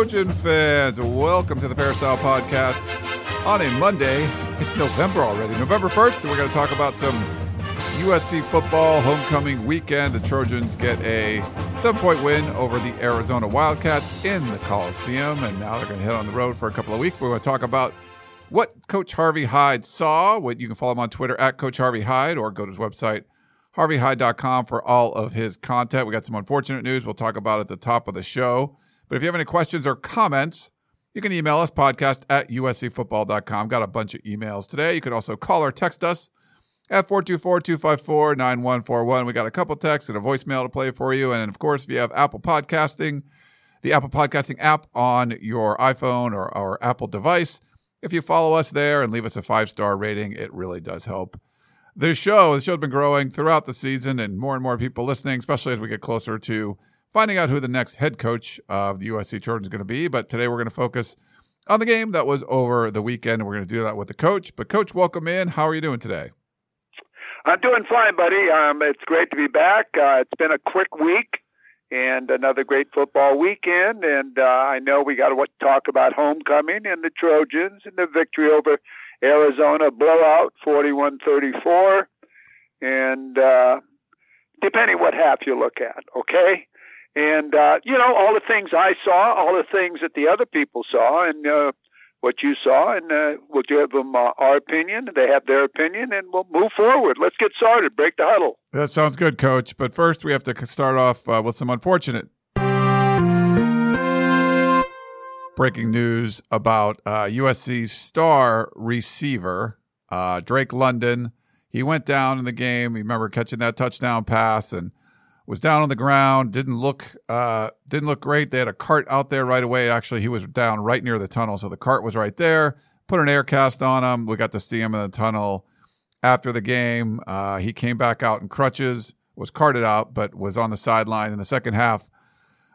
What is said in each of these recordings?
Trojan fans. Welcome to the Peristyle Podcast on a Monday. It's November already. November 1st, and we're going to talk about some USC football homecoming weekend. The Trojans get a seven point win over the Arizona Wildcats in the Coliseum, and now they're going to hit on the road for a couple of weeks. We're going to talk about what Coach Harvey Hyde saw. What you can follow him on Twitter at Coach Harvey Hyde or go to his website harveyhyde.com for all of his content. We got some unfortunate news we'll talk about at the top of the show. But if you have any questions or comments, you can email us podcast at uscfootball.com. Got a bunch of emails today. You can also call or text us at 424-254-9141. We got a couple texts and a voicemail to play for you. And of course, if you have Apple Podcasting, the Apple Podcasting app on your iPhone or, or Apple device, if you follow us there and leave us a five-star rating, it really does help the show. The show's been growing throughout the season and more and more people listening, especially as we get closer to finding out who the next head coach of the USC Trojans is going to be. But today we're going to focus on the game that was over the weekend, we're going to do that with the coach. But, Coach, welcome in. How are you doing today? I'm doing fine, buddy. Um, it's great to be back. Uh, it's been a quick week and another great football weekend. And uh, I know we got to talk about homecoming and the Trojans and the victory over Arizona blowout, 41-34, and uh, depending what half you look at, okay? And uh, you know all the things I saw, all the things that the other people saw, and uh, what you saw, and uh, we'll give them uh, our opinion. They have their opinion, and we'll move forward. Let's get started. Break the huddle. That sounds good, Coach. But first, we have to start off uh, with some unfortunate breaking news about uh, USC's star receiver, uh, Drake London. He went down in the game. You remember catching that touchdown pass and was down on the ground. Didn't look uh, didn't look great. They had a cart out there right away. Actually, he was down right near the tunnel, so the cart was right there. Put an air cast on him. We got to see him in the tunnel after the game. Uh, he came back out in crutches, was carted out, but was on the sideline in the second half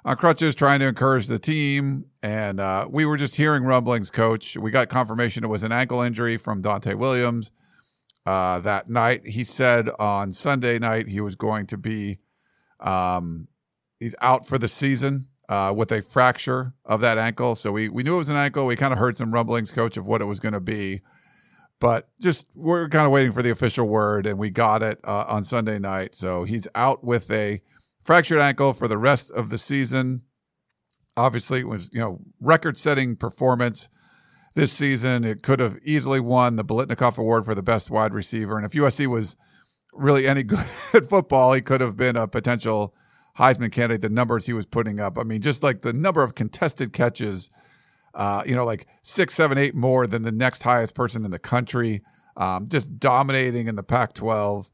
on crutches trying to encourage the team. And uh, we were just hearing rumblings, coach. We got confirmation it was an ankle injury from Donte Williams uh, that night. He said on Sunday night he was going to be um, he's out for the season uh, with a fracture of that ankle. So we, we knew it was an ankle. We kind of heard some rumblings, coach, of what it was going to be. But just we're kind of waiting for the official word, and we got it uh, on Sunday night. So he's out with a fractured ankle for the rest of the season. Obviously, it was you know record-setting performance this season. It could have easily won the Biletnikoff Award for the best wide receiver. And if USC was really any good at football, he could have been a potential Heisman candidate. The numbers he was putting up, I mean, just like the number of contested catches, uh, you know, like six, seven, eight more than the next highest person in the country. Um, just dominating in the Pac-12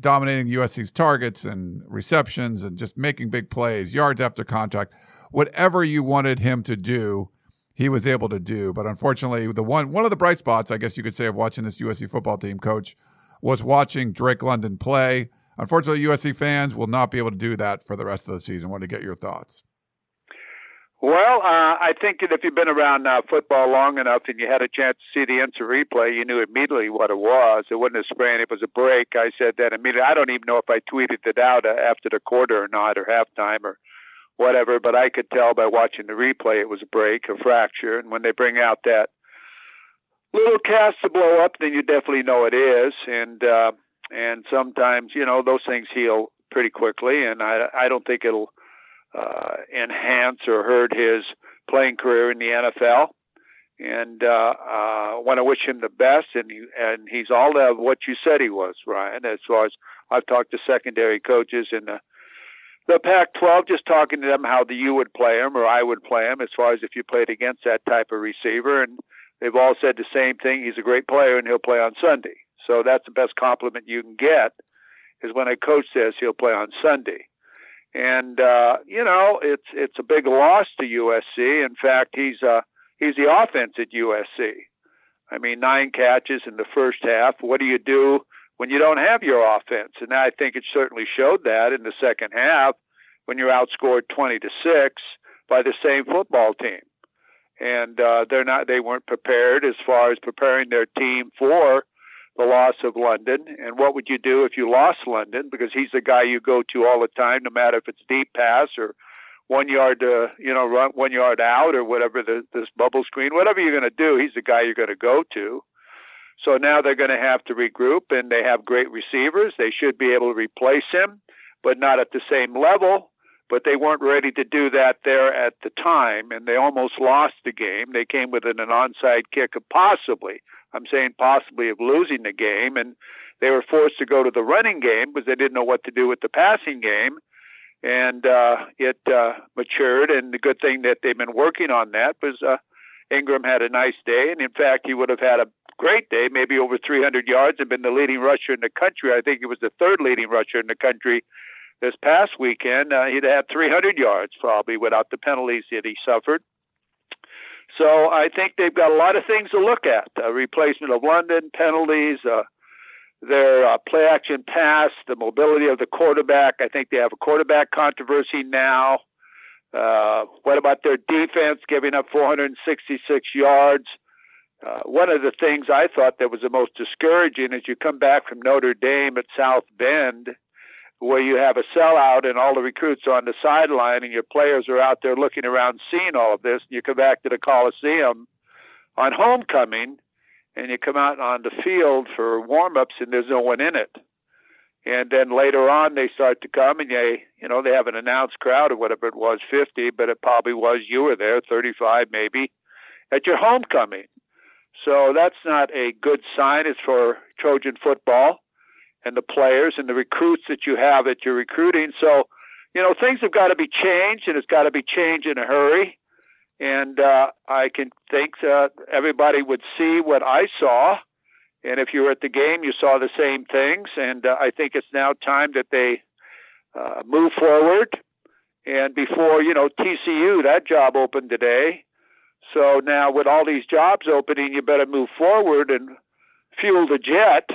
dominating USC's targets and receptions and just making big plays, yards after contact, whatever you wanted him to do, he was able to do. But unfortunately, the one one of the bright spots, I guess you could say, of watching this USC football team coach was watching Drake London play. Unfortunately, USC fans will not be able to do that for the rest of the season. Want to get your thoughts? Well, uh, I think that if you've been around uh, football long enough and you had a chance to see the instant replay, you knew immediately what it was. It wasn't a sprain; it was a break. I said that immediately. I don't even know if I tweeted it out uh, after the quarter or not, or halftime or whatever. But I could tell by watching the replay it was a break, a fracture. And when they bring out that little cast to blow up, then you definitely know it is. And uh, and sometimes you know those things heal pretty quickly, and I I don't think it'll uh, enhance or hurt his playing career in the NFL. And uh, uh, want to wish him the best, and he, and he's all of what you said he was, Ryan. As far as I've talked to secondary coaches in the the Pac-12, just talking to them how the you would play him or I would play him, as far as if you played against that type of receiver, and they've all said the same thing. He's a great player, and he'll play on Sunday. So that's the best compliment you can get, is when a coach says he'll play on Sunday. and uh, you know it's it's a big loss to USC. In fact, he's uh, he's the offense at USC. I mean, nine catches in the first half. What do you do when you don't have your offense? And I think it certainly showed that in the second half when you're outscored 20 to six by the same football team. And uh, they're not they weren't prepared as far as preparing their team for the loss of London. And what would you do if you lost London? Because he's the guy you go to all the time, no matter if it's deep pass or one yard to you know run one yard out or whatever the, this bubble screen, whatever you're going to do, he's the guy you're going to go to. So now they're going to have to regroup, and they have great receivers. They should be able to replace him, but not at the same level. But they weren't ready to do that there at the time, and they almost lost the game. They came within an onside kick of possibly I'm saying possibly of losing the game. And they were forced to go to the running game because they didn't know what to do with the passing game. And uh, it uh, matured. And the good thing that they've been working on that was uh, Ingram had a nice day. And in fact, he would have had a great day, maybe over 300 yards, and been the leading rusher in the country. I think he was the third leading rusher in the country this past weekend. Uh, he'd have 300 yards probably without the penalties that he suffered. So I think they've got a lot of things to look at: a replacement of London, penalties, uh, their uh, play action pass, the mobility of the quarterback. I think they have a quarterback controversy now. Uh, what about their defense giving up 466 yards? Uh, one of the things I thought that was the most discouraging is you come back from Notre Dame at South Bend where you have a sellout and all the recruits are on the sideline and your players are out there looking around seeing all of this and you come back to the Coliseum on homecoming and you come out on the field for warm-ups and there's no one in it. And then later on they start to come and they, you know, they have an announced crowd of whatever it was, 50, but it probably was you were there, 35 maybe, at your homecoming. So that's not a good sign. It's for Trojan football and the players and the recruits that you have that you're recruiting. So, you know, things have got to be changed, and it's got to be changed in a hurry. And uh, I can think that everybody would see what I saw. And if you were at the game, you saw the same things. And uh, I think it's now time that they uh, move forward. And before, you know, TCU, that job opened today. So now with all these jobs opening, you better move forward and fuel the jet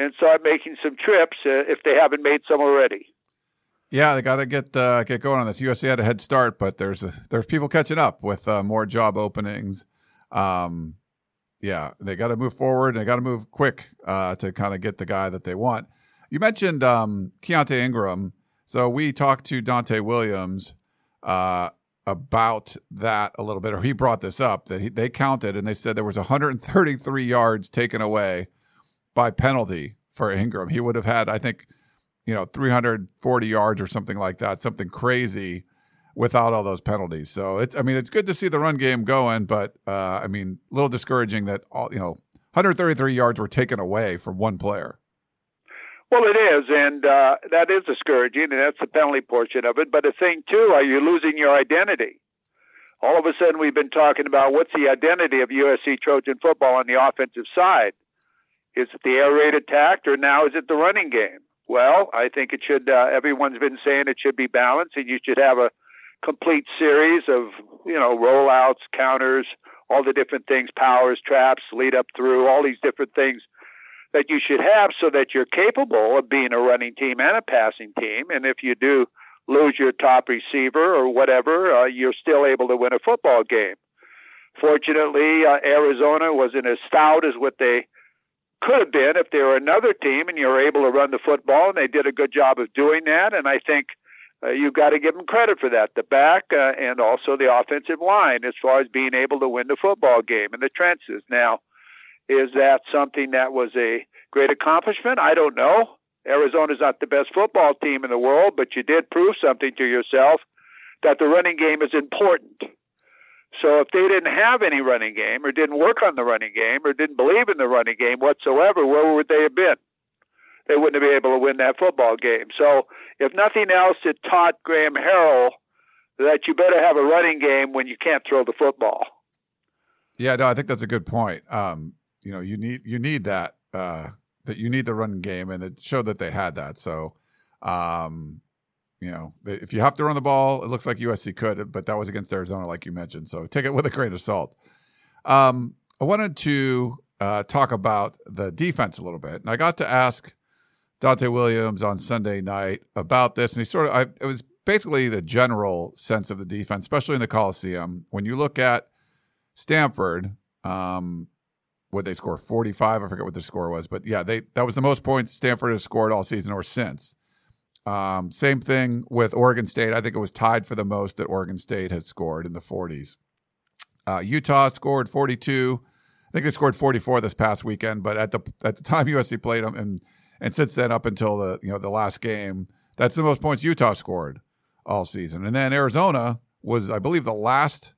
and start making some trips uh, if they haven't made some already. Yeah, they got to get uh, get going on this. USC had a head start, but there's a, there's people catching up with uh, more job openings. Um, yeah, they got to move forward. and They got to move quick uh, to kind of get the guy that they want. You mentioned um, Keaontay Ingram, so we talked to Donte Williams uh, about that a little bit, or he brought this up that he, they counted and they said there was 133 yards taken away by penalty for Ingram. He would have had, I think, you know, 340 yards or something like that, something crazy without all those penalties. So it's, I mean, it's good to see the run game going, but uh, I mean, a little discouraging that all, you know, 133 yards were taken away from one player. Well, it is, and uh, that is discouraging, and that's the penalty portion of it. But the thing too, are you losing your identity? All of a sudden, we've been talking about what's the identity of USC Trojan football on the offensive side. Is it the air raid attack, or now is it the running game? Well, I think it should. Uh, everyone's been saying it should be balanced, and you should have a complete series of you know rollouts, counters, all the different things, powers, traps, lead up through, all these different things that you should have, so that you're capable of being a running team and a passing team. And if you do lose your top receiver or whatever, uh, you're still able to win a football game. Fortunately, uh, Arizona wasn't as stout as what they could have been if they were another team and you were able to run the football, and they did a good job of doing that. And I think uh, you've got to give them credit for that. The back uh, and also the offensive line, as far as being able to win the football game in the trenches. Now, is that something that was a great accomplishment? I don't know. Arizona's not the best football team in the world, but you did prove something to yourself that the running game is important. So if they didn't have any running game or didn't work on the running game or didn't believe in the running game whatsoever, where would they have been? They wouldn't have been able to win that football game. So if nothing else, it taught Graham Harrell that you better have a running game when you can't throw the football. Yeah, no, I think that's a good point. Um, you know, you need you need that uh, that you need the running game, and it showed that they had that. So, um, you know, if you have to run the ball, it looks like USC could, but that was against Arizona, like you mentioned. So take it with a grain of salt. Um, I wanted to uh, talk about the defense a little bit, and I got to ask Donte Williams on Sunday night about this, and he sort of, I, it was basically the general sense of the defense, especially in the Coliseum. When you look at Stanford, um, what they score 45 i forget what the score was but yeah they that was the most points stanford has scored all season or since um, same thing with oregon state. I think it was tied for the most that oregon state had scored in the 40s uh, utah scored 42 i think they scored 44 this past weekend but at the at the time usc played them and and since then up until the you know the last game that's the most points utah scored all season. And then arizona was i believe the last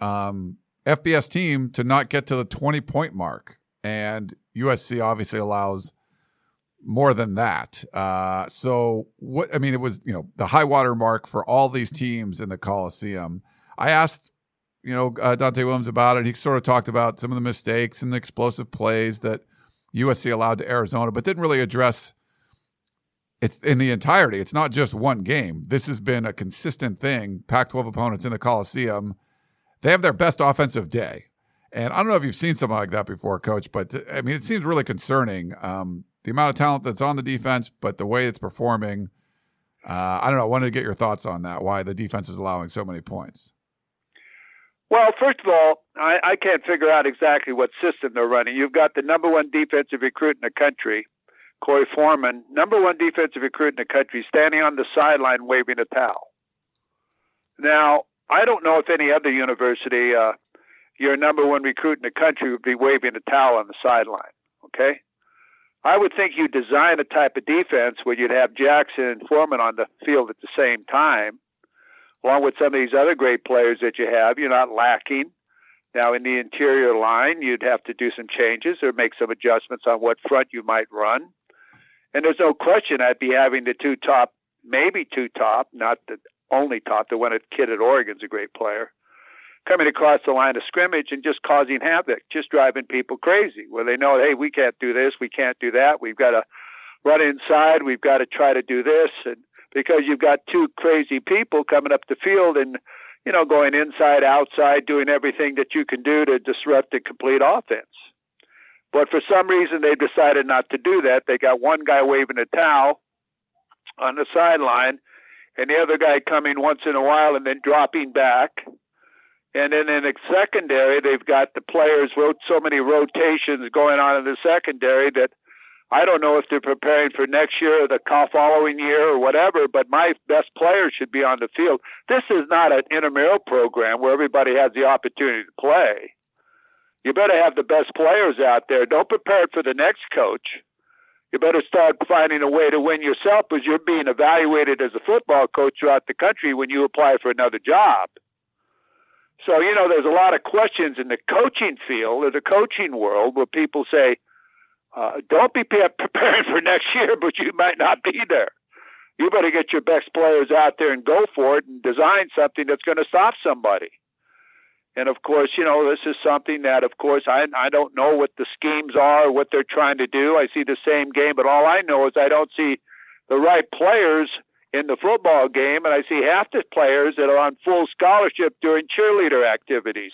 um, FBS team to not get to the 20 point mark. And USC obviously allows more than that. Uh, so what I mean, it was you know the high water mark for all these teams in the Coliseum. I asked you know uh, Donte Williams about it. He sort of talked about some of the mistakes and the explosive plays that USC allowed to Arizona, but didn't really address it's in the entirety. It's not just one game. This has been a consistent thing. Pac-12 opponents in the Coliseum they have their best offensive day. And I don't know if you've seen something like that before, coach, but I mean, it seems really concerning. Um, the amount of talent that's on the defense, but the way it's performing. Uh, I don't know. I wanted to get your thoughts on that, why the defense is allowing so many points. Well, first of all, I, I can't figure out exactly what system they're running. You've got the number one defensive recruit in the country, Korey Foreman, number one defensive recruit in the country, standing on the sideline waving a towel. Now, I don't know if any other university, uh, your number one recruit in the country would be waving a towel on the sideline. Okay, I would think you design a type of defense where you'd have Jackson and Foreman on the field at the same time, along with some of these other great players that you have. You're not lacking. Now, in the interior line, you'd have to do some changes or make some adjustments on what front you might run. And there's no question I'd be having the two top, maybe two top, not the only top. The one at kid at Oregon's a great player. Coming across the line of scrimmage and just causing havoc, just driving people crazy. Where they know, hey, we can't do this, we can't do that. We've got to run inside. We've got to try to do this, and because you've got two crazy people coming up the field and you know going inside, outside, doing everything that you can do to disrupt the complete offense. But for some reason, they decided not to do that. They got one guy waving a towel on the sideline and the other guy coming once in a while and then dropping back. And then in the secondary, they've got the players wrote so many rotations going on in the secondary that I don't know if they're preparing for next year or the following year or whatever, but my best players should be on the field. This is not an intramural program where everybody has the opportunity to play. You better have the best players out there. Don't prepare for the next coach you better start finding a way to win yourself because you're being evaluated as a football coach throughout the country when you apply for another job. So, you know, there's a lot of questions in the coaching field or the coaching world where people say, uh, don't be preparing for next year, but you might not be there. You better get your best players out there and go for it and design something that's going to stop somebody. And of course, you know, this is something that, of course, I, I don't know what the schemes are, what they're trying to do. I see the same game, but all I know is I don't see the right players in the football game, and I see half the players that are on full scholarship doing cheerleader activities.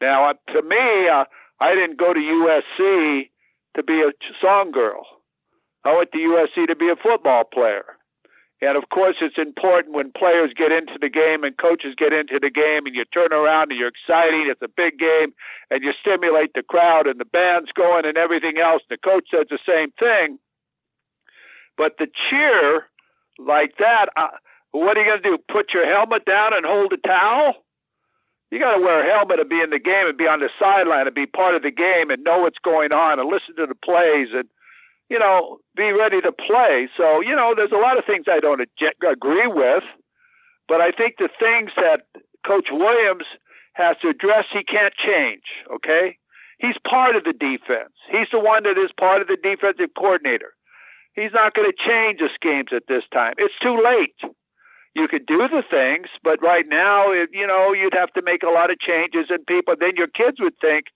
Now, uh, to me, uh, I didn't go to USC to be a song girl. I went to USC to be a football player. And of course, it's important when players get into the game and coaches get into the game and you turn around and you're exciting. It's a big game and you stimulate the crowd and the band's going and everything else. The coach says the same thing. But the cheer like that, uh, what are you going to do? Put your helmet down and hold a towel? You got to wear a helmet and be in the game and be on the sideline and be part of the game and know what's going on and listen to the plays and you know, be ready to play. So, you know, there's a lot of things I don't ag- agree with, but I think the things that Coach Williams has to address, he can't change, okay? He's part of the defense. He's the one that is part of the defensive coordinator. He's not going to change the schemes at this time. It's too late. You could do the things, but right now, it, you know, you'd have to make a lot of changes, and people, then your kids would think,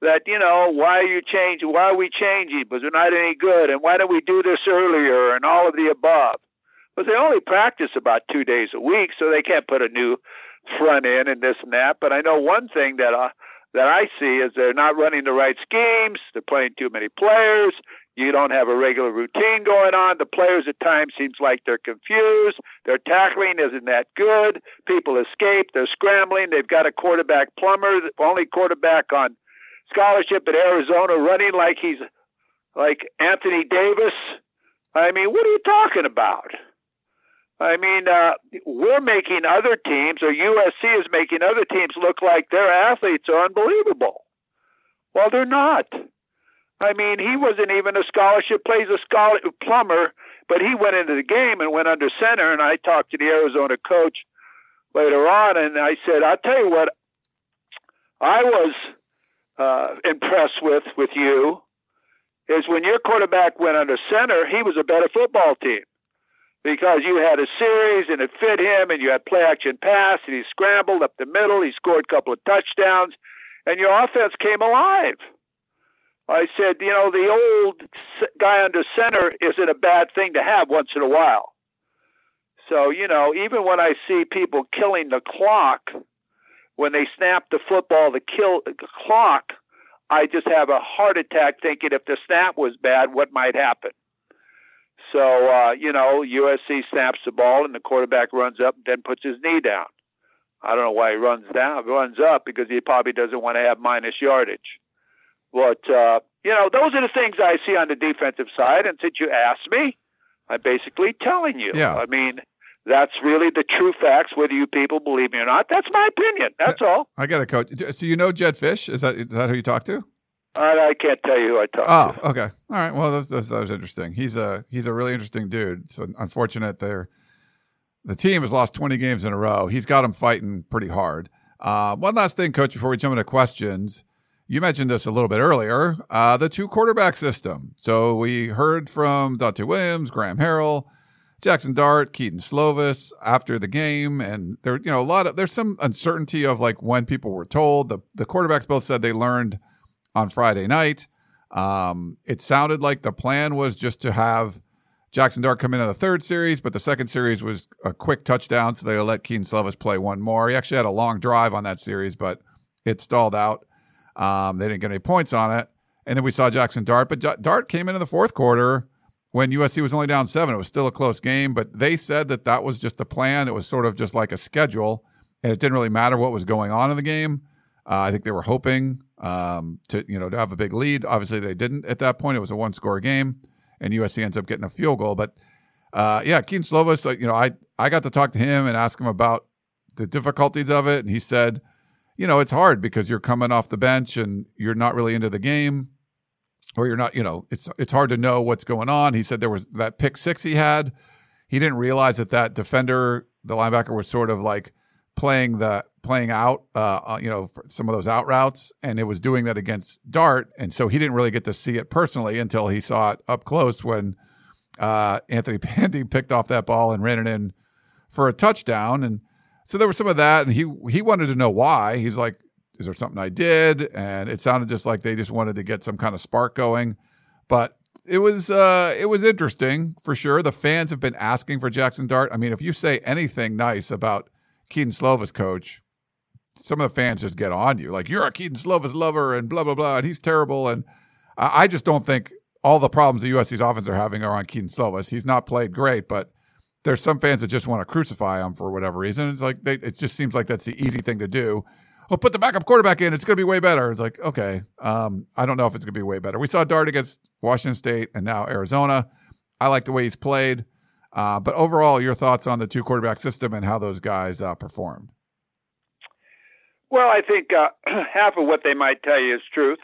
that you know why are you changing? Why are we changing? Because we're not any good, and why don't we do this earlier? And all of the above. But they only practice about two days a week, so they can't put a new front end and this and that. But I know one thing that uh, that I see is they're not running the right schemes. They're playing too many players. You don't have a regular routine going on. The players at times seems like they're confused. Their tackling isn't that good. People escape. They're scrambling. They've got a quarterback Plummer, only quarterback on scholarship at Arizona, running like he's like Anthony Davis. I mean, what are you talking about? I mean, uh, we're making other teams, or USC is making other teams look like their athletes are unbelievable. Well, they're not. I mean, he wasn't even a scholarship, plays a scholar Plummer, but he went into the game and went under center. And I talked to the Arizona coach later on, and I said, I'll tell you what, I was uh, impressed with with you is when your quarterback went under center, he was a better football team because you had a series and it fit him, and you had play action pass, and he scrambled up the middle. He scored a couple of touchdowns, and your offense came alive. I said, you know, the old guy under center isn't a bad thing to have once in a while. So, you know, even when I see people killing the clock, when they snap the football to kill the clock, I just have a heart attack thinking if the snap was bad, what might happen? So, uh, you know, USC snaps the ball and the quarterback runs up and then puts his knee down. I don't know why he runs down, runs up because he probably doesn't want to have minus yardage. But, uh, you know, those are the things I see on the defensive side. And since you asked me, I'm basically telling you. Yeah. I mean, that's really the true facts, whether you people believe me or not. That's my opinion. That's all. I got a coach. So you know Jedd Fisch? Is that is that who you talk to? I, I can't tell you who I talked oh, to. okay. All right. Well, that was, that was interesting. He's a he's a really interesting dude. So unfortunate there. The team has lost 20 games in a row. He's got them fighting pretty hard. Uh, one last thing, coach, before we jump into questions. You mentioned this a little bit earlier, uh, the two quarterback system. So we heard from Donte Williams, Graham Harrell, Jackson Dart, Kedon Slovis after the game, and there, you know, a lot of there's some uncertainty of like when people were told. The the quarterbacks both said they learned on Friday night. Um, it sounded like the plan was just to have Jackson Dart come in the third series, but the second series was a quick touchdown, so they let Kedon Slovis play one more. He actually had a long drive on that series, but it stalled out. Um, they didn't get any points on it. And then we saw Jackson Dart, but J- Dart came in in the fourth quarter when USC was only down seven. It was still a close game, but they said that that was just the plan. It was sort of just like a schedule, and it didn't really matter what was going on in the game. Uh, I think they were hoping um, to you know to have a big lead. Obviously, they didn't at that point. It was a one score game, and USC ends up getting a field goal. But uh, yeah, Kedon Slovis, you know, I I got to talk to him and ask him about the difficulties of it, and he said, you know, it's hard because you're coming off the bench and you're not really into the game, or you're not, you know, it's it's hard to know what's going on. He said there was that pick six he had. He didn't realize that that defender, the linebacker, was sort of like playing the playing out, uh, you know, some of those out routes, and it was doing that against Dart, and so he didn't really get to see it personally until he saw it up close when uh, Anthony Pandy picked off that ball and ran it in for a touchdown, and so there was some of that, and he he wanted to know why. He's like, "Is there something I did?" And it sounded just like they just wanted to get some kind of spark going, but. It was uh, it was interesting for sure. The fans have been asking for Jackson Dart. I mean, if you say anything nice about Kedon Slovis coach, some of the fans just get on you. Like, you're a Kedon Slovis lover and blah, blah, blah, and he's terrible. And I, I just don't think all the problems the USC's offense are having are on Kedon Slovis. He's not played great, but there's some fans that just want to crucify him for whatever reason. It's like, they, it just seems like that's the easy thing to do. Well, put the backup quarterback in. It's going to be way better. It's like, okay, um, I don't know if it's going to be way better. We saw Dart against Washington State and now Arizona. I like the way he's played. Uh, but overall, your thoughts on the two quarterback system and how those guys uh, performed? Well, I think uh, half of what they might tell you is truth.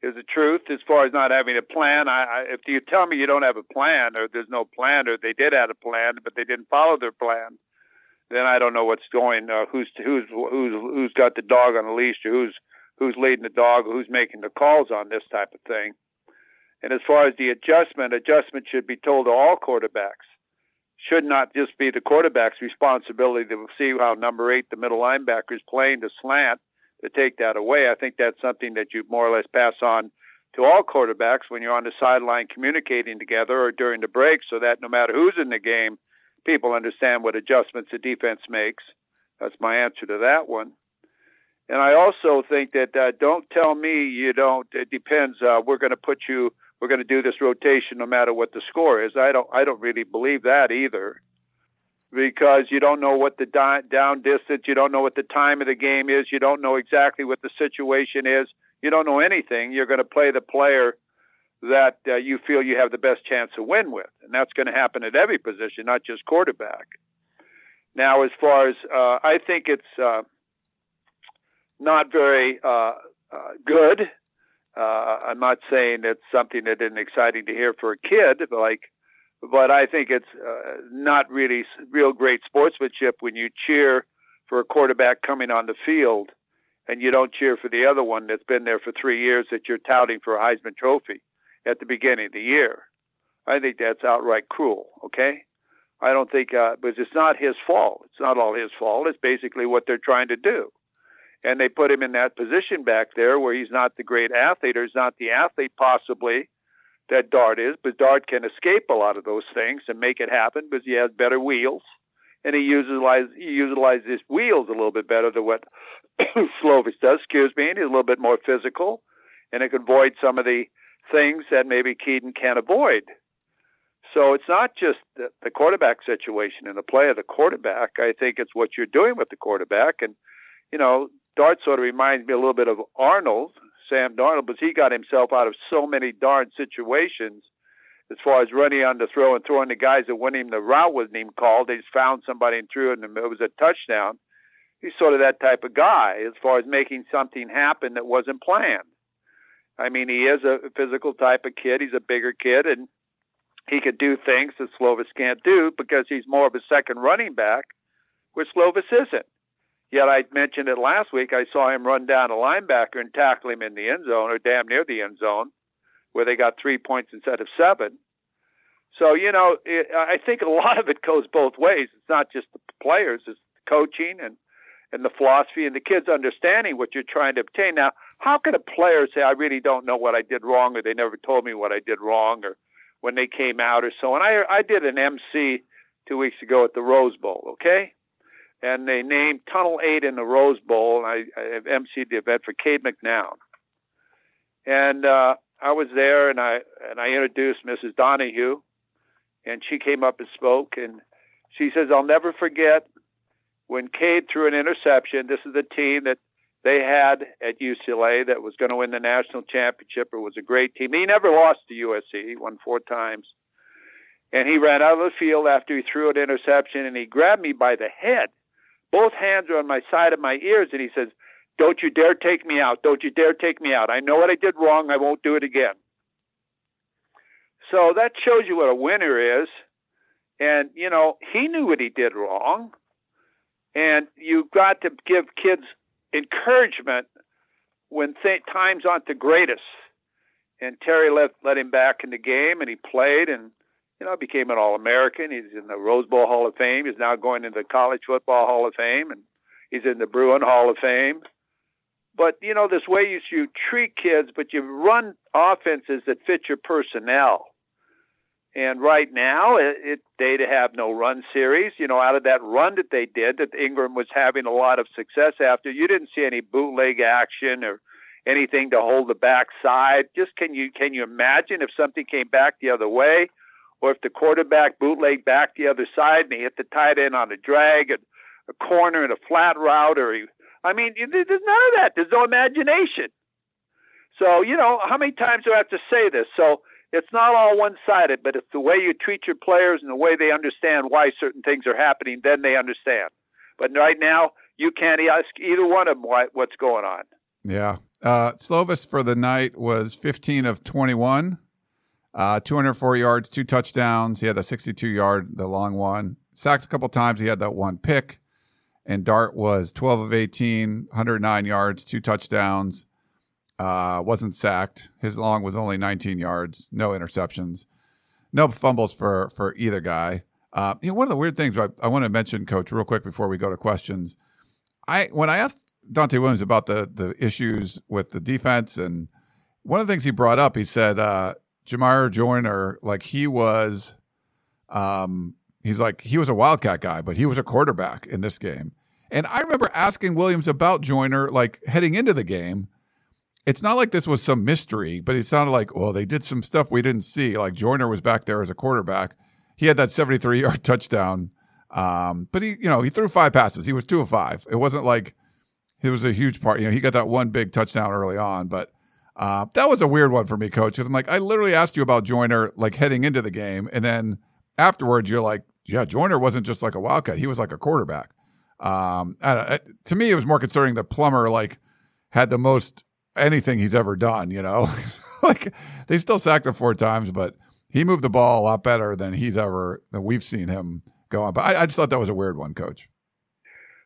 Is the truth as far as not having a plan. I, I, if you tell me you don't have a plan, or there's no plan, or they did have a plan but they didn't follow their plan, then I don't know what's going. Uh, who's who's who's who's got the dog on the leash, or who's who's leading the dog, or who's making the calls on this type of thing. And as far as the adjustment, adjustment should be told to all quarterbacks. Should not just be the quarterback's responsibility to see how number eight, the middle linebacker, is playing the slant to take that away. I think that's something that you more or less pass on to all quarterbacks when you're on the sideline communicating together or during the break, so that no matter who's in the game, people understand what adjustments the defense makes. That's my answer to that one. And I also think that uh, don't tell me you don't. It depends. Uh, we're going to put you. We're going to do this rotation no matter what the score is. I don't. I don't really believe that either, because you don't know what the di- down distance. You don't know what the time of the game is. You don't know exactly what the situation is. You don't know anything. You're going to play the player that uh, you feel you have the best chance to win with, and that's going to happen at every position, not just quarterback. Now, as far as uh, I think it's uh, not very uh, uh, good. Uh, I'm not saying it's something that isn't exciting to hear for a kid, but like, but I think it's uh, not really real great sportsmanship when you cheer for a quarterback coming on the field and you don't cheer for the other one that's been there for three years that you're touting for a Heisman Trophy at the beginning of the year. I think that's outright cruel. Okay, I don't think, uh, but it's not his fault. It's not all his fault. It's basically what they're trying to do and they put him in that position back there where he's not the great athlete or he's not the athlete possibly that Dart is, but Dart can escape a lot of those things and make it happen because he has better wheels and he utilizes he utilizes his wheels a little bit better than what Slovis does. Excuse me, and he's a little bit more physical and it can avoid some of the things that maybe Kedon can't avoid. So it's not just the quarterback situation and the play of the quarterback. I think it's what you're doing with the quarterback and you know, Dart sort of reminds me a little bit of Arnold, Sam Darnold, because he got himself out of so many darn situations as far as running on the throw and throwing the guys that went him the route wasn't even called. They just found somebody and threw it, and it was a touchdown. He's sort of that type of guy as far as making something happen that wasn't planned. I mean, he is a physical type of kid. He's a bigger kid, and he could do things that Slovis can't do because he's more of a second running back, which Slovis isn't. Yet I mentioned it last week. I saw him run down a linebacker and tackle him in the end zone or damn near the end zone, where they got three points instead of seven. So you know, it, I think a lot of it goes both ways. It's not just the players; it's the coaching and and the philosophy and the kids understanding what you're trying to obtain. Now, how can a player say, "I really don't know what I did wrong," or "They never told me what I did wrong," or when they came out or so? And I I did an MC two weeks ago at the Rose Bowl. Okay, and they named Tunnel 8 in the Rose Bowl, and I, I emceed the event for Cade McNown. And uh, I was there, and I and I introduced Mrs. Donahue, and she came up and spoke, and she says, "I'll never forget when Cade threw an interception. This is the team that they had at UCLA that was going to win the national championship. It was a great team. He never lost to USC. He won four times." And he ran out of the field after he threw an interception, and he grabbed me by the head both hands are on my side of my ears, and he says, Don't you dare take me out. Don't you dare take me out. I know what I did wrong. I won't do it again. So that shows you what a winner is. And, you know, he knew what he did wrong. And you've got to give kids encouragement when th- times aren't the greatest. And Terry let, let him back in the game, and he played, and you know, became an All American. He's in the Rose Bowl Hall of Fame. He's now going into the College Football Hall of Fame, and he's in the Bruin Hall of Fame. But you know, this way you, you treat kids, but you run offenses that fit your personnel. And right now, it, it they have no run series. You know, out of that run that they did, that Ingram was having a lot of success after. You didn't see any bootleg action or anything to hold the backside. Just can you can you imagine if something came back the other way? Or if the quarterback bootleg back the other side and he hit the tight end on a drag and a corner and a flat route, or he, I mean, there's none of that. There's no imagination. So, you know, how many times do I have to say this? So it's not all one sided, but it's the way you treat your players and the way they understand why certain things are happening, then they understand. But right now, you can't ask either one of them what's going on. Yeah. Uh, Slovis for the night was 15 of 21. Uh, 204 yards, two touchdowns. He had a 62 yard, the long one. Sacked a couple times. He had that one pick. And Dart was 12 of 18, 109 yards, two touchdowns. Uh, wasn't sacked. His long was only 19 yards, no interceptions, no fumbles for for either guy. Uh, you know, one of the weird things I, I want to mention, Coach, real quick before we go to questions. I when I asked Donte Williams about the the issues with the defense, and one of the things he brought up, he said uh, Jamarye Joiner, like he was um, he's like he was a Wildcat guy, but he was a quarterback in this game. And I remember asking Williams about Joiner, like heading into the game. It's not like this was some mystery, but it sounded like, well, they did some stuff we didn't see. Like Joiner was back there as a quarterback. He had that 73 yard touchdown. Um, but he, you know, he threw five passes. He was two of five. It wasn't like it was a huge part. You know, he got that one big touchdown early on, but uh, that was a weird one for me, coach. I'm like, I literally asked you about Joiner like heading into the game, and then afterwards, you're like, yeah, Joiner wasn't just like a wildcat; he was like a quarterback. Um, to me, it was more concerning that Plummer like had the most anything he's ever done. You know, like they still sacked him four times, but he moved the ball a lot better than he's ever than we've seen him go on. But I, I just thought that was a weird one, Coach.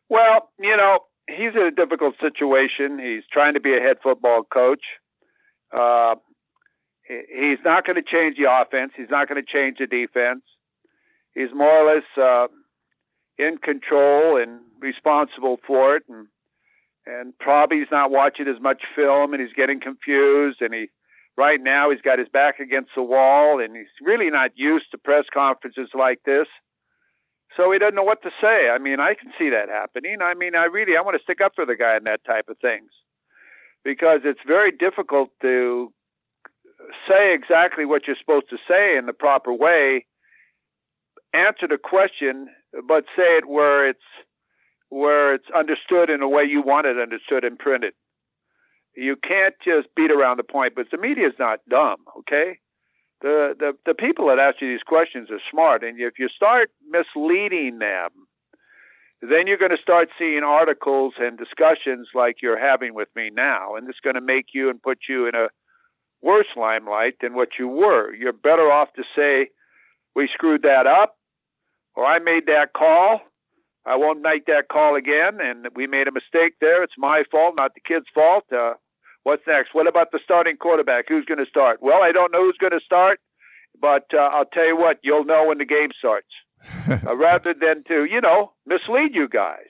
Well, you know, he's in a difficult situation. He's trying to be a head football coach. Uh, he's not going to change the offense. He's not going to change the defense. He's more or less uh, in control and responsible for it, and and probably he's not watching as much film, and he's getting confused, and he right now he's got his back against the wall, and he's really not used to press conferences like this. So he doesn't know what to say. I mean, I can see that happening. I mean, I really I want to stick up for the guy in that type of things because it's very difficult to say exactly what you're supposed to say in the proper way, answer the question, but say it where it's where it's understood in a way you want it understood and printed. You can't just beat around the point, but the media is not dumb, okay? The, the the people that ask you these questions are smart, and if you start misleading them, then you're going to start seeing articles and discussions like you're having with me now, and it's going to make you and put you in a worse limelight than what you were. You're better off to say, we screwed that up, or I made that call. I won't make that call again, and we made a mistake there. It's my fault, not the kid's fault. Uh, what's next? What about the starting quarterback? Who's going to start? Well, I don't know who's going to start, but uh, I'll tell you what, you'll know when the game starts. uh, rather than to, you know, mislead you guys.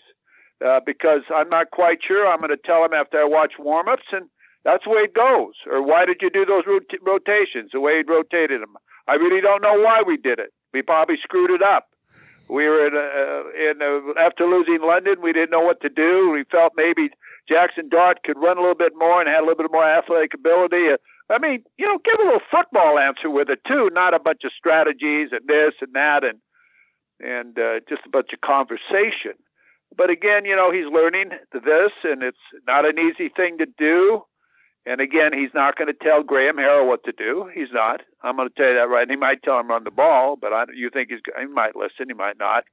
Uh, because I'm not quite sure. I'm going to tell them after I watch warm-ups, and that's the way it goes. Or why did you do those rot- rotations? The way he rotated them. I really don't know why we did it. We probably screwed it up. We were in, a, in a, after losing London, we didn't know what to do. We felt maybe Jackson Dart could run a little bit more and had a little bit more athletic ability. Uh, I mean, you know, give a little football answer with it too, not a bunch of strategies and this and that and and uh, just a bunch of conversation. But again, you know, he's learning this, and it's not an easy thing to do. And again, he's not going to tell Graham Harrell what to do. He's not. I'm going to tell you that right. He might tell him run the ball, but I, you think he's he might listen, he might not.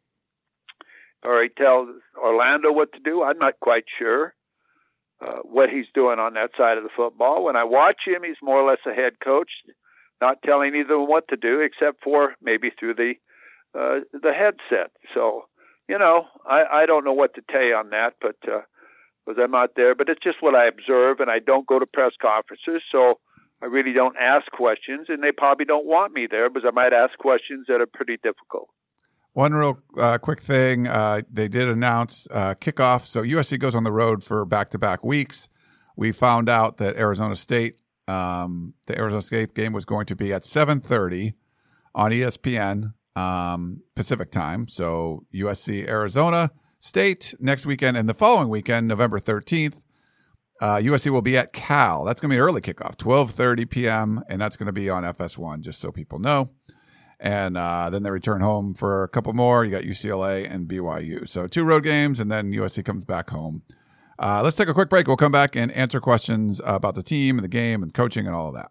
Or he tells Orlando what to do. I'm not quite sure uh, what he's doing on that side of the football. When I watch him, he's more or less a head coach, not telling either what to do, except for maybe through the uh, the headset. So, you know, I, I don't know what to tell you on that, but uh, because I'm not there. But it's just what I observe, and I don't go to press conferences, so I really don't ask questions, and they probably don't want me there because I might ask questions that are pretty difficult. One real uh, quick thing uh, they did announce uh, kickoff. So USC goes on the road for back to back weeks. We found out that Arizona State, um, the Arizona State game was going to be at 7:30 on ESPN um, Pacific time. So USC Arizona State next weekend, and the following weekend, November 13th, uh, USC will be at Cal. That's going to be an early kickoff, 12:30 p.m., and that's going to be on FS1, just so people know. And uh, then they return home for a couple more. You got UCLA and BYU. So two road games, and then USC comes back home. Uh, let's take a quick break. We'll come back and answer questions about the team and the game and coaching and all of that.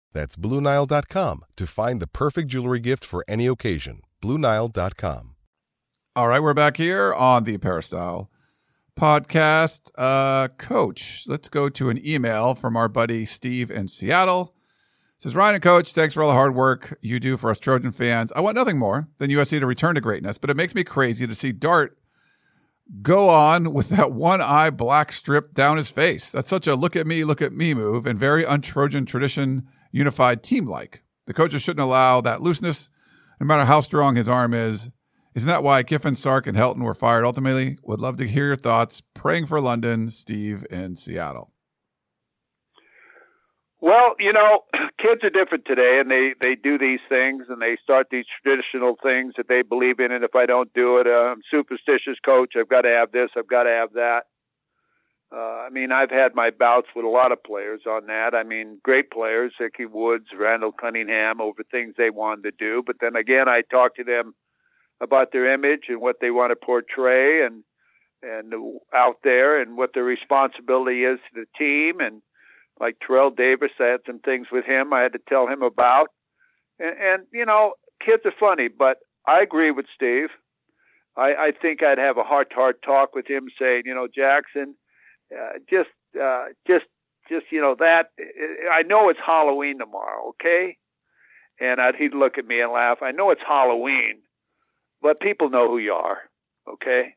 That's BlueNile.com to find the perfect jewelry gift for any occasion. BlueNile.com. All right, we're back here on the Peristyle podcast. Uh, Coach, let's go to an email from our buddy Steve in Seattle. It says Ryan and Coach, thanks for all the hard work you do for us Trojan fans. I want nothing more than USC to return to greatness, but it makes me crazy to see Dart go on with that one eye black strip down his face. That's such a look at me, look at me move, and very untrojan tradition unified team like. The coaches shouldn't allow that looseness, no matter how strong his arm is. Isn't that why Kiffin, Sark, and Helton were fired ultimately? Would love to hear your thoughts. Praying for London, Steve in Seattle. Well, you know, kids are different today, and they they do these things, and they start these traditional things that they believe in. And if I don't do it, uh, I'm superstitious, coach. I've got to have this. I've got to have that. Uh, I mean, I've had my bouts with a lot of players on that. I mean, great players, Ickey Woods, Randall Cunningham, over things they wanted to do. But then again, I talk to them about their image and what they want to portray, and and out there, and what their responsibility is to the team, and like Terrell Davis. I had some things with him I had to tell him about. And, and you know, kids are funny, but I agree with Steve. I, I think I'd have a heart to heart talk with him saying, you know, Jackson, uh, just, uh, just, just, you know, that I know it's Halloween tomorrow, okay? And I'd, he'd look at me and laugh. I know it's Halloween, but people know who you are, okay?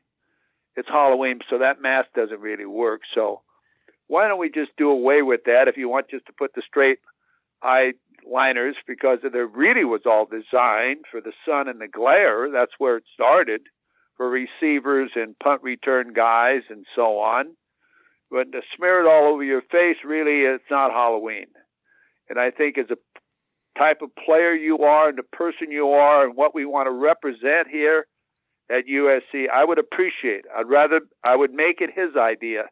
It's Halloween, so that mask doesn't really work. So why don't we just do away with that if you want just to put the straight eye liners because it really was all designed for the sun and the glare. That's where it started for receivers and punt return guys and so on. But to smear it all over your face, really, it's not Halloween. And I think as a type of player you are and the person you are and what we want to represent here at USC, I would appreciate. I'd rather I would make it his idea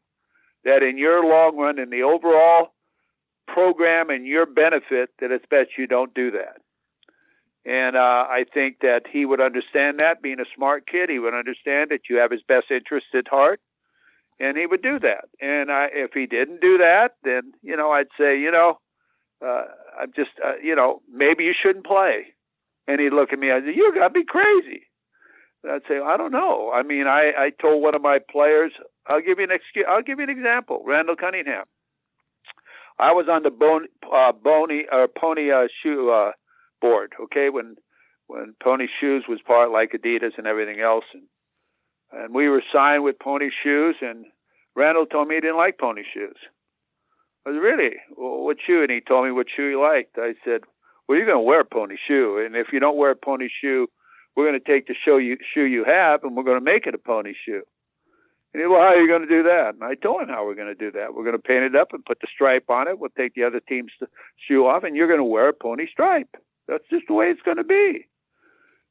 that in your long run, in the overall program and your benefit, that it's best you don't do that. And uh, I think that he would understand that. Being a smart kid, he would understand that you have his best interest at heart, and he would do that. And I, if he didn't do that, then you know I'd say, you know, uh, I'm just, uh, you know, maybe you shouldn't play. And he'd look at me. I'd say, you got to be crazy. And I'd say, I don't know. I mean, I, I told one of my players, I'll give you an excuse. I'll give you an example. Randall Cunningham. I was on the bone, uh, bony or pony uh, shoe uh, board. Okay, when when Pony Shoes was part like Adidas and everything else, and and we were signed with Pony Shoes, and Randall told me he didn't like Pony Shoes. I said, really, well, what shoe? And he told me what shoe he liked. I said, well, you're going to wear a pony shoe, and if you don't wear a pony shoe, we're going to take the show you, shoe you have, and we're going to make it a pony shoe. And he, said, well, how are you going to do that? And I told him how we're going to do that. We're going to paint it up and put the stripe on it. We'll take the other team's shoe off, and you're going to wear a pony stripe. That's just the way it's going to be.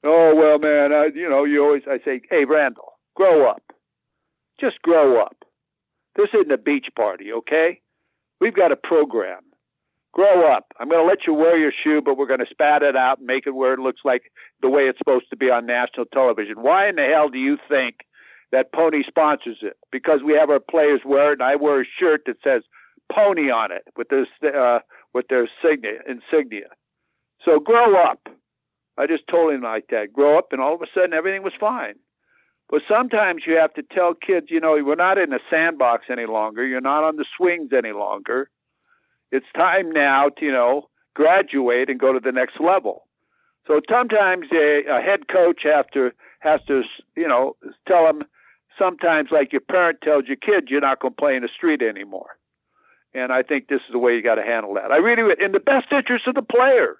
Oh well, man. I, you know, you always I say, hey, Randall, grow up. Just grow up. This isn't a beach party, okay? We've got a program. Grow up. I'm going to let you wear your shoe, but we're going to spat it out and make it where it looks like the way it's supposed to be on national television. Why in the hell do you think that Pony sponsors it because we have our players wear it, and I wear a shirt that says Pony on it with their uh, with their insignia, insignia. So grow up. I just told him like that. Grow up, and all of a sudden everything was fine. But sometimes you have to tell kids, you know, we're not in a sandbox any longer. You're not on the swings any longer. It's time now to, you know, graduate and go to the next level. So sometimes a, a head coach to has to, you know, tell them sometimes like your parent tells your kid you're not going to play in the street anymore. And I think this is the way you got to handle that. I really, in the best interest of the player.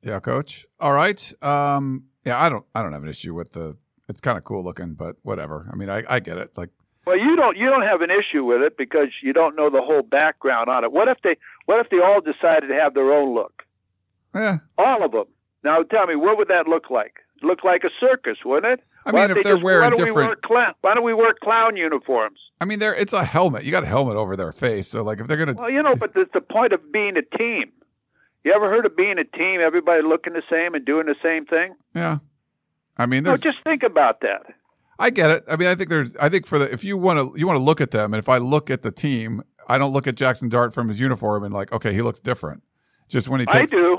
Yeah, coach. All right. Um, yeah, I don't, I don't have an issue with the. It's kind of cool looking, but whatever. I mean, I, I get it. Like, well, you don't, you don't have an issue with it because you don't know the whole background on it. What if they, what if they all decided to have their own look? Yeah. All of them. Now, tell me, what would that look like? look like a circus, wouldn't it? I Why mean, if they they're just- wearing why don't we different- wear clown, why don't we wear clown uniforms? I mean, they're it's a helmet. You got a helmet over their face, so like if they're gonna, Well, you know, but it's the point of being a team. You ever heard of being a team? Everybody looking the same and doing the same thing? yeah. I mean, No, just think about that. I get it. I mean, I think there's. I think for the if you want to you want to look at them, and if I look at the team, I don't look at Jackson Dart from his uniform and like, okay, he looks different. Just when he takes. I do.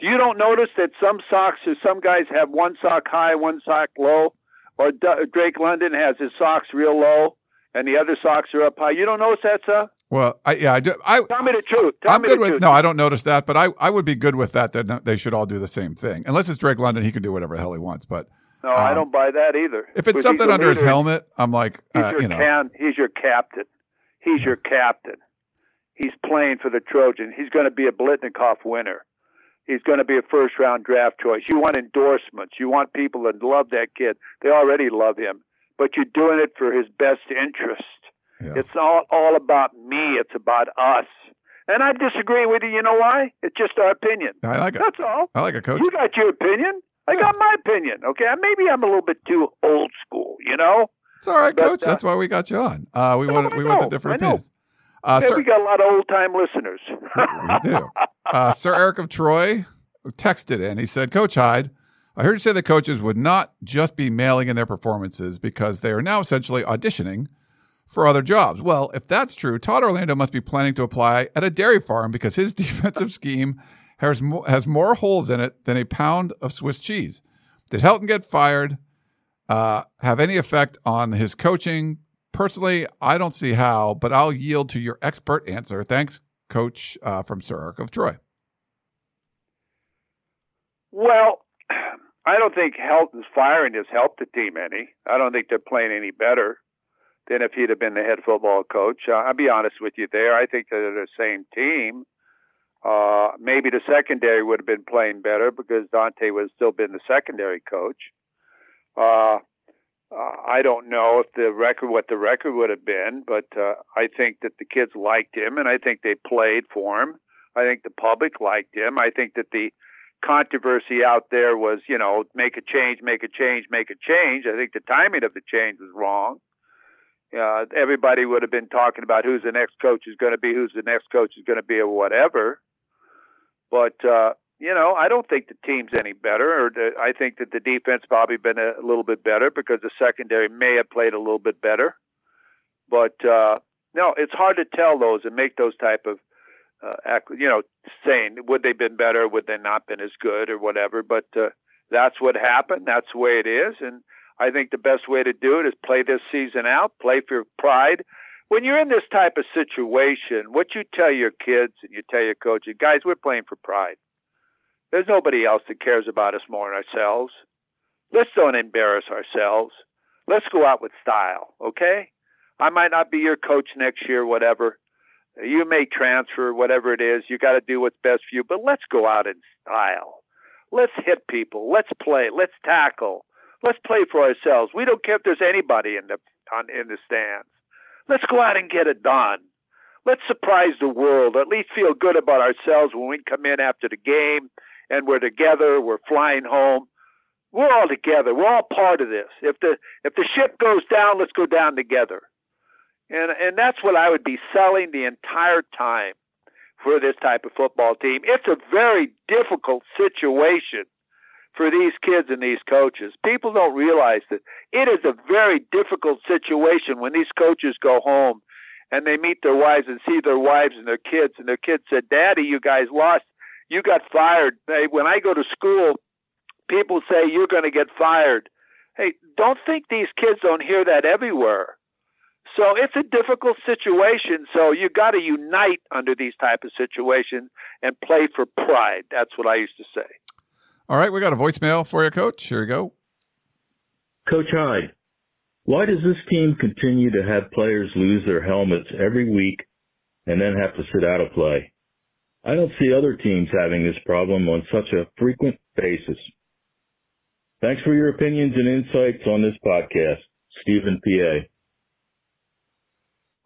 You don't notice that some socks, or some guys have one sock high, one sock low, or D- Drake London has his socks real low and the other socks are up high. You don't notice that stuff? Well, I yeah, I do. I Tell me the truth. Tell I'm me good the with truth. no. I don't notice that, but I I would be good with that. That they should all do the same thing, unless it's Drake London. He can do whatever the hell he wants. But No, I um, don't buy that either. if it's something under his helmet, I'm like, he's uh, your you know, can, he's your captain. He's your captain. He's playing for the Trojan. He's going to be a Biletnikoff winner. He's going to be a first round draft choice. You want endorsements. You want people that love that kid. They already love him, but you're doing it for his best interest. Yeah. It's all all about me. It's about us. And I disagree with you. You know why? It's just our opinion. I like it. That's all. I like a coach. You got your opinion. I Yeah. got my opinion. Okay, maybe I'm a little bit too old school. You know. It's all right, But, coach. uh, That's why we got you on. Uh, we want we want the different opinions. Uh, Hey, sir, we got a lot of old time listeners. we do. Uh, Sir Eric of Troy texted in. He said, Coach Hyde, I heard you say the coaches would not just be mailing in their performances because they are now essentially auditioning for other jobs. Well, if that's true, Todd Orlando must be planning to apply at a dairy farm because his defensive scheme has more, has more holes in it than a pound of Swiss cheese. Did Helton get fired? Uh, have any effect on his coaching? Personally, I don't see how, but I'll yield to your expert answer. Thanks, Coach uh, from Sir of Troy. well, I don't think Helton's firing has helped the team any. I don't think they're playing any better than if he'd have been the head football coach. Uh, I'll be honest with you there. I think they're the same team. Uh, maybe the secondary would have been playing better because Donte would have still been the secondary coach. Uh, I don't know if the record, what the record would have been, but uh, I think that the kids liked him, and I think they played for him. I think the public liked him. I think that the controversy out there was, you know, make a change, make a change, make a change. I think the timing of the change was wrong. Uh, everybody would have been talking about who's the next coach is going to be, who's the next coach is going to be, or whatever. But uh, you know, I don't think the team's any better. Or the, I think that the defense probably been a, little bit better because the secondary may have played a little bit better. But uh, no, it's hard to tell those and make those type of, uh, you know, saying would they been better, would they not been as good, or whatever. But uh, that's what happened. That's the way it is, and I think the best way to do it is play this season out, play for your pride. When you're in this type of situation, what you tell your kids and you tell your coaches, guys, we're playing for pride. There's nobody else that cares about us more than ourselves. Let's don't embarrass ourselves. Let's go out with style, okay? I might not be your coach next year, whatever. You may transfer, whatever it is. You got to do what's best for you, but let's go out in style. Let's hit people. Let's play. Let's tackle. Let's play for ourselves. We don't care if there's anybody in the on in the stands. Let's go out and get it done. Let's surprise the world. At least feel good about ourselves when we come in after the game and we're together. We're flying home. We're all together. We're all part of this. If the if the ship goes down, let's go down together. And and that's what I would be selling the entire time for this type of football team. It's a very difficult situation for these kids and these coaches. People don't realize that it is a very difficult situation when these coaches go home and they meet their wives and see their wives and their kids and their kids said, "Daddy, you guys lost. You got fired." Hey, when I go to school, people say you're going to get fired. Hey, don't think these kids don't hear that everywhere. So it's a difficult situation. So you got to unite under these type of situations and play for pride. That's what I used to say. All right, we got a voicemail for you, Coach. Here you go. Coach Hyde, why does this team continue to have players lose their helmets every week and then have to sit out of play? I don't see other teams having this problem on such a frequent basis. Thanks for your opinions and insights on this podcast. Stephen PA.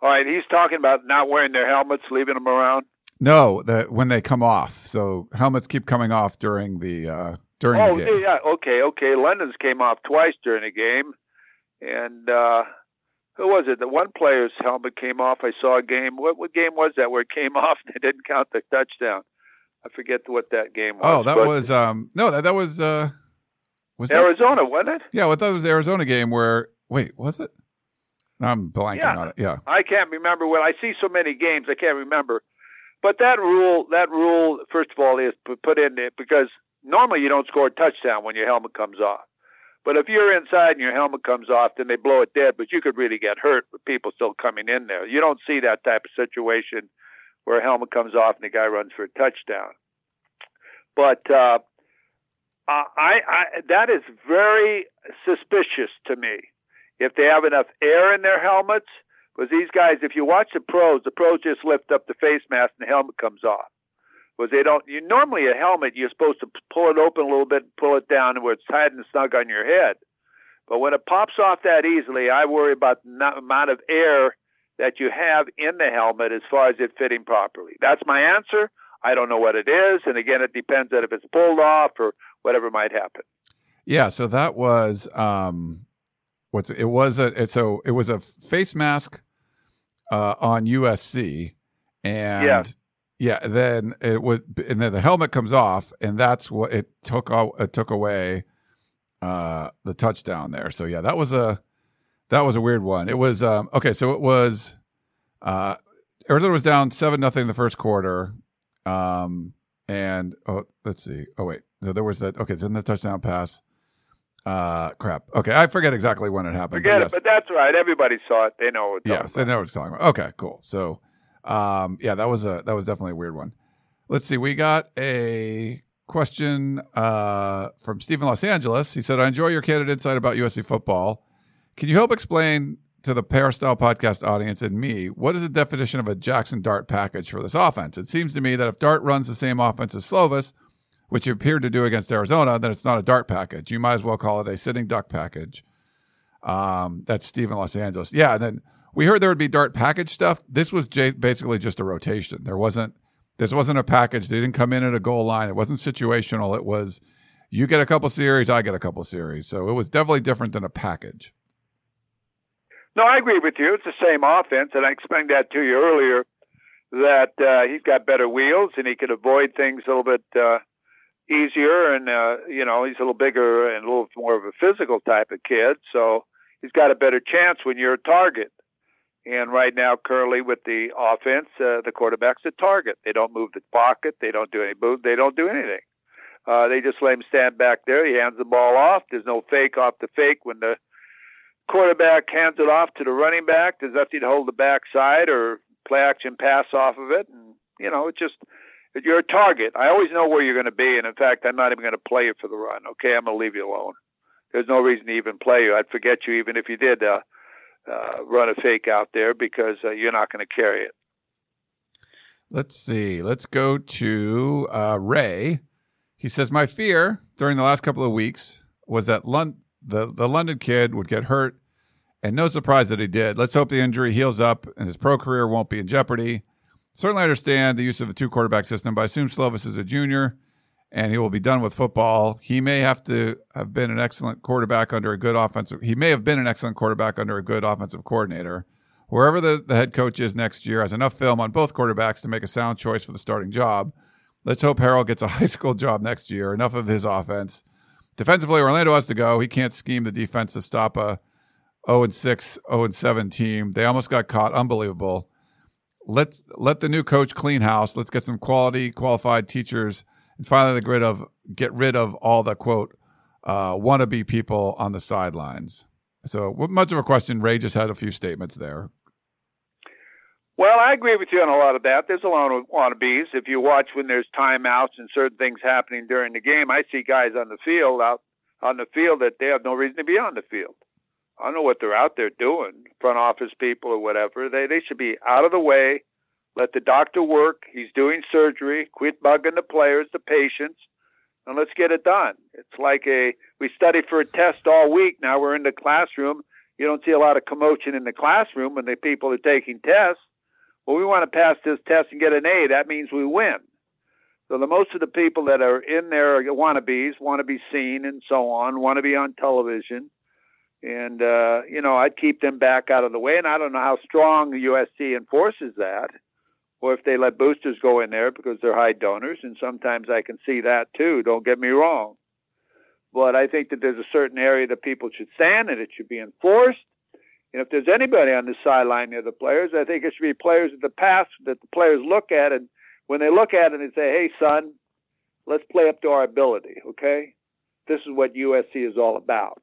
All right, he's talking about not wearing their helmets, leaving them around. No, the when they come off. So helmets keep coming off during the uh, during oh, the game. Oh, yeah, okay, okay. London's came off twice during the game, and uh, who was it? The one player's helmet came off. I saw a game. What what game was that where it came off? They didn't count the touchdown. I forget what that game was. Oh, that but was um no that that was uh was that Arizona, wasn't it? yeah well, that was the Arizona game where wait was it? I'm blanking Yeah. on it. Yeah. I can't remember when I see so many games. I can't remember. But that rule, that rule, first of all, is put in there because normally you don't score a touchdown when your helmet comes off. But if you're inside and your helmet comes off, then they blow it dead. But you could really get hurt with people still coming in there. You don't see that type of situation where a helmet comes off and the guy runs for a touchdown. But uh, I, I, that is very suspicious to me. If they have enough air in their helmets, because these guys, if you watch the pros, the pros just lift up the face mask and the helmet comes off. Because they don't. You normally a helmet, you're supposed to pull it open a little bit, pull it down where it's tight and snug on your head. But when it pops off that easily, I worry about the amount of air that you have in the helmet as far as it fitting properly. That's my answer. I don't know what it is, and again, it depends on if it's pulled off or whatever might happen. Yeah, so that was um what's it was a so it was a face mask uh on USC and Yeah. yeah, then it was and then the helmet comes off and that's what it took it took away uh the touchdown there. So yeah, that was a that was a weird one. It was um okay, so it was uh Arizona was down 7 nothing in the first quarter. Um and oh let's see. Oh wait. So there was that okay, it's in the touchdown pass. Uh crap. Okay, I forget exactly when it happened. Forget yes. it, but that's right. Everybody saw it. They know what. Yes, they know what it's talking about. Okay, cool. So, um, yeah, that was a that was definitely a weird one. Let's see. We got a question uh, from Stephen Los Angeles. He said, "I enjoy your candid insight about USC football. Can you help explain to the Peristyle podcast audience and me what is the definition of a Jackson Dart package for this offense? It seems to me that if Dart runs the same offense as Slovis." Which he appeared to do against Arizona, then it's not a dart package. You might as well call it a sitting duck package. Um, that's Stephen Los Angeles. Yeah, and then we heard there would be dart package stuff. This was j- basically just a rotation. There wasn't this wasn't a package. They didn't come in at a goal line. It wasn't situational. It was you get a couple series, I get a couple series. So it was definitely different than a package. No, I agree with you. It's the same offense, and I explained that to you earlier. That uh, he's got better wheels and he could avoid things a little bit uh, easier, and uh, you know he's a little bigger and a little more of a physical type of kid, so he's got a better chance when you're a target. And right now, currently with the offense, uh, the quarterback's a target. They don't move the pocket. They don't do any move. They don't do anything. Uh, they just let him stand back there. He hands the ball off. There's no fake off the fake when the quarterback hands it off to the running back. There's nothing to hold the backside or play action pass off of it. And, you know, it's just, you're a target. I always know where you're going to be. And in fact, I'm not even going to play you for the run. Okay. I'm going to leave you alone. There's no reason to even play you. I'd forget you even if you did uh, uh, run a fake out there because uh, you're not going to carry it. Let's see. Let's go to uh, Ray. He says, My fear during the last couple of weeks was that the, the London kid would get hurt, and no surprise that he did. Let's hope the injury heals up and his pro career won't be in jeopardy. Certainly understand the use of a two quarterback system, but I assume Slovis is a junior and he will be done with football. He may have to have been an excellent quarterback under a good offensive. He may have been an excellent quarterback under a good offensive coordinator. Wherever the, the head coach is next year has enough film on both quarterbacks to make a sound choice for the starting job. Let's hope Harrell gets a high school job next year. Enough of his offense. Defensively, Orlando has to go. He can't scheme the defense to stop a 0 and 6, 0 and 7 team. They almost got caught. Unbelievable. Let's let the new coach clean house. Let's get some quality, qualified teachers, and finally the rid of get rid of all the quote uh, wannabe people on the sidelines. So, what much of a question? Ray just had a few statements there. Well, I agree with you on a lot of that. There's a lot of wannabes. If you watch when there's timeouts and certain things happening during the game, I see guys on the field out on the field that they have no reason to be on the field. I don't know what they're out there doing, front office people or whatever. They they should be out of the way. Let the doctor work. He's doing surgery. Quit bugging the players, the patients, and let's get it done. It's like a we studied for a test all week. Now we're in the classroom. You don't see a lot of commotion in the classroom when the people are taking tests. Well, we want to pass this test and get an A. That means we win. So the most of the people that are in there are wannabes, want to be seen and so on, want to be on television. And, uh, you know, I'd keep them back out of the way. And I don't know how strong USC enforces that or if they let boosters go in there because they're high donors. And sometimes I can see that too. Don't get me wrong. But I think that there's a certain area that people should stand and it should be enforced. And if there's anybody on the sideline near the players, I think it should be players of the past that the players look at and when they look at it and say, "Hey, son, let's play up to our ability." Okay, this is what USC is all about.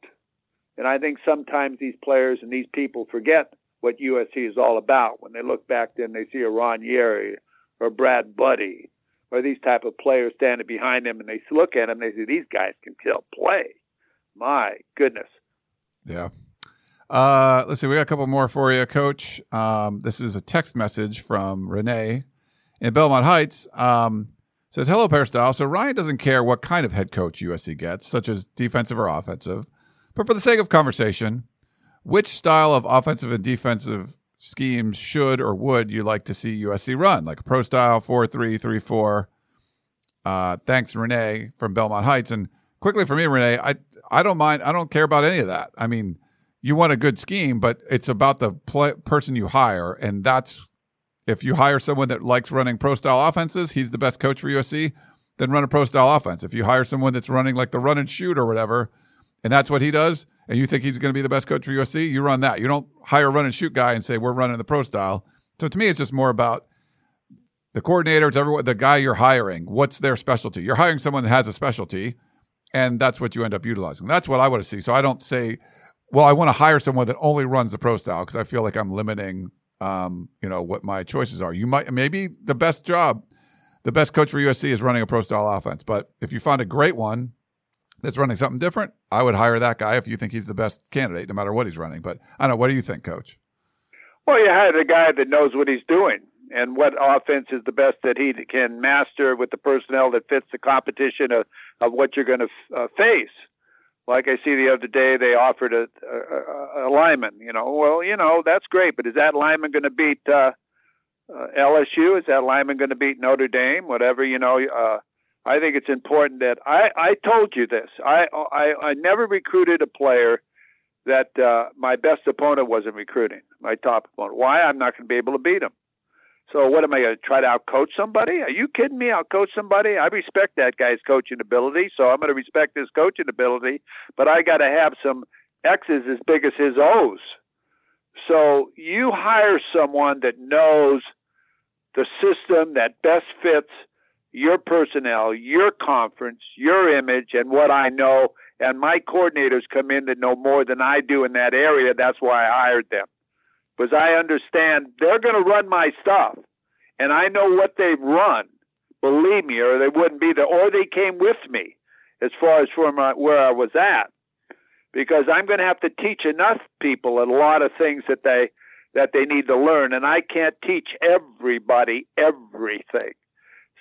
And I think sometimes these players and these people forget what USC is all about when they look back then they see a Ron Yary or Brad Budde or these type of players standing behind them and they look at them and they say these guys can still play. My goodness. Yeah. Uh, let's see. We got a couple more for you, Coach. Um, this is a text message from Renee in Belmont Heights. Um, says, "Hello, Peristyle. So Ryan doesn't care what kind of head coach USC gets, such as defensive or offensive, but for the sake of conversation, which style of offensive and defensive schemes should or would you like to see USC run, like a pro style four three three four? Uh, thanks, Renee from Belmont Heights. And quickly for me, Renee, I I don't mind. I don't care about any of that. I mean, you want a good scheme, but it's about the play, person you hire, and that's if you hire someone that likes running pro style offenses, he's the best coach for USC. Then run a pro style offense. If you hire someone that's running like the run and shoot or whatever, and that's what he does, and you think he's going to be the best coach for USC, you run that. You don't hire a run and shoot guy and say we're running the pro style. So to me, it's just more about the coordinators, everyone, the guy you're hiring. What's their specialty? You're hiring someone that has a specialty, and that's what you end up utilizing. That's what I want to see. So I don't say, well, I want to hire someone that only runs the pro style because I feel like I'm limiting um, you know, what my choices are. You might maybe the best job, the best coach for USC is running a pro style offense. But if you find a great one that's running something different, I would hire that guy if you think he's the best candidate, no matter what he's running. But I don't know. What do you think, Coach? Well, you hire the guy that knows what he's doing and what offense is the best that he can master with the personnel that fits the competition of, of what you're going to uh, face. Like I see the other day, they offered a, a, a lineman. You know, well, you know that's great, but is that lineman going to beat uh, uh, LSU? Is that lineman going to beat Notre Dame? Whatever, you know. I think it's important that I I told you this. I I, I never recruited a player that uh, my best opponent wasn't recruiting. My top opponent. Why? I'm not going to be able to beat him. So what am I going to try to outcoach somebody? Are you kidding me? Outcoach somebody? I respect that guy's coaching ability, so I'm going to respect his coaching ability, but I got to have some X's as big as his O's. So you hire someone that knows the system that best fits your personnel, your conference, your image, and what I know. And my coordinators come in that know more than I do in that area. That's why I hired them because I understand they're going to run my stuff, and I know what they've run. Believe me, or they wouldn't be there, or they came with me as far as from uh, where I was at, because I'm going to have to teach enough people a lot of things that they that they need to learn, and I can't teach everybody everything.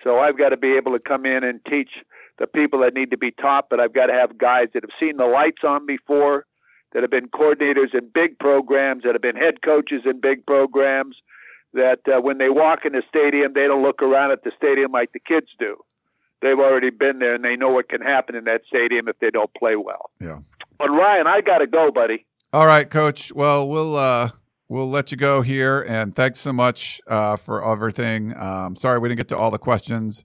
So I've got to be able to come in and teach the people that need to be taught, but I've got to have guys that have seen the lights on before, that have been coordinators in big programs, that have been head coaches in big programs, that uh, when they walk in the stadium, they don't look around at the stadium like the kids do. They've already been there and they know what can happen in that stadium if they don't play well. Yeah. But Ryan, I got to go, buddy. All right, coach. Well, we'll uh we'll let you go here and thanks so much uh for everything. Um sorry we didn't get to all the questions.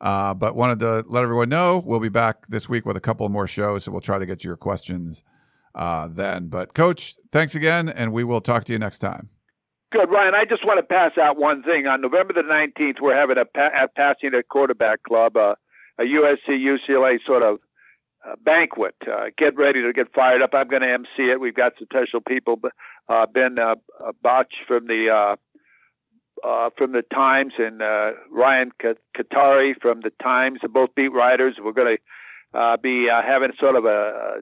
Uh, but wanted to let everyone know we'll be back this week with a couple more shows, so we'll try to get to your questions uh, then. But, Coach, thanks again, and we will talk to you next time. Good, Ryan. I just want to pass out one thing. On November the 19th, we're having a, pa- a passing at quarterback club, uh, a USC UCLA sort of banquet. Uh, get ready to get fired up. I'm going to MC it. We've got some special people. Uh, ben uh, uh Bolch from the uh, uh, from the Times and uh, Ryan Kartje from the Times, both beat writers. We're going to uh, be having sort of a,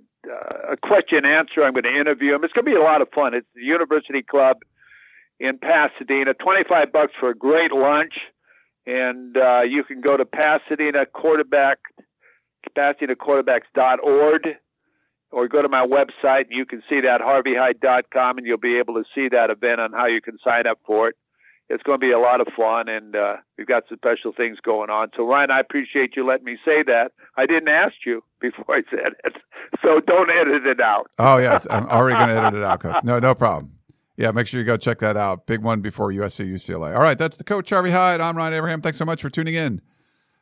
a question answer. I'm going to interview them. It's going to be a lot of fun. It's the University Club in Pasadena. 25 bucks for a great lunch, and uh, you can go to Pasadena Quarterback, PasadenaQuarterbacks.org, or go to my website and you can see that harveyhyde.com, and you'll be able to see that event on how you can sign up for it. it's going to be a lot of fun, and uh, we've got some special things going on. So, Ryan, I appreciate you letting me say that. I didn't ask you before I said it, so don't edit it out. Oh yes, I'm already going to edit it out, Coach. No, no problem. Yeah, make sure you go check that out. Big one before USC UCLA. All right, that's the coach Harvey Hyde. I'm Ryan Abraham. Thanks so much for tuning in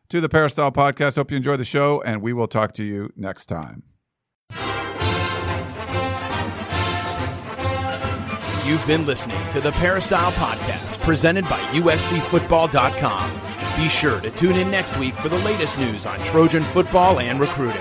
to the Peristyle Podcast. Hope you enjoy the show, and we will talk to you next time. You've been listening to the Peristyle Podcast, presented by USCFootball.com. Be sure to tune in next week for the latest news on Trojan football and recruiting.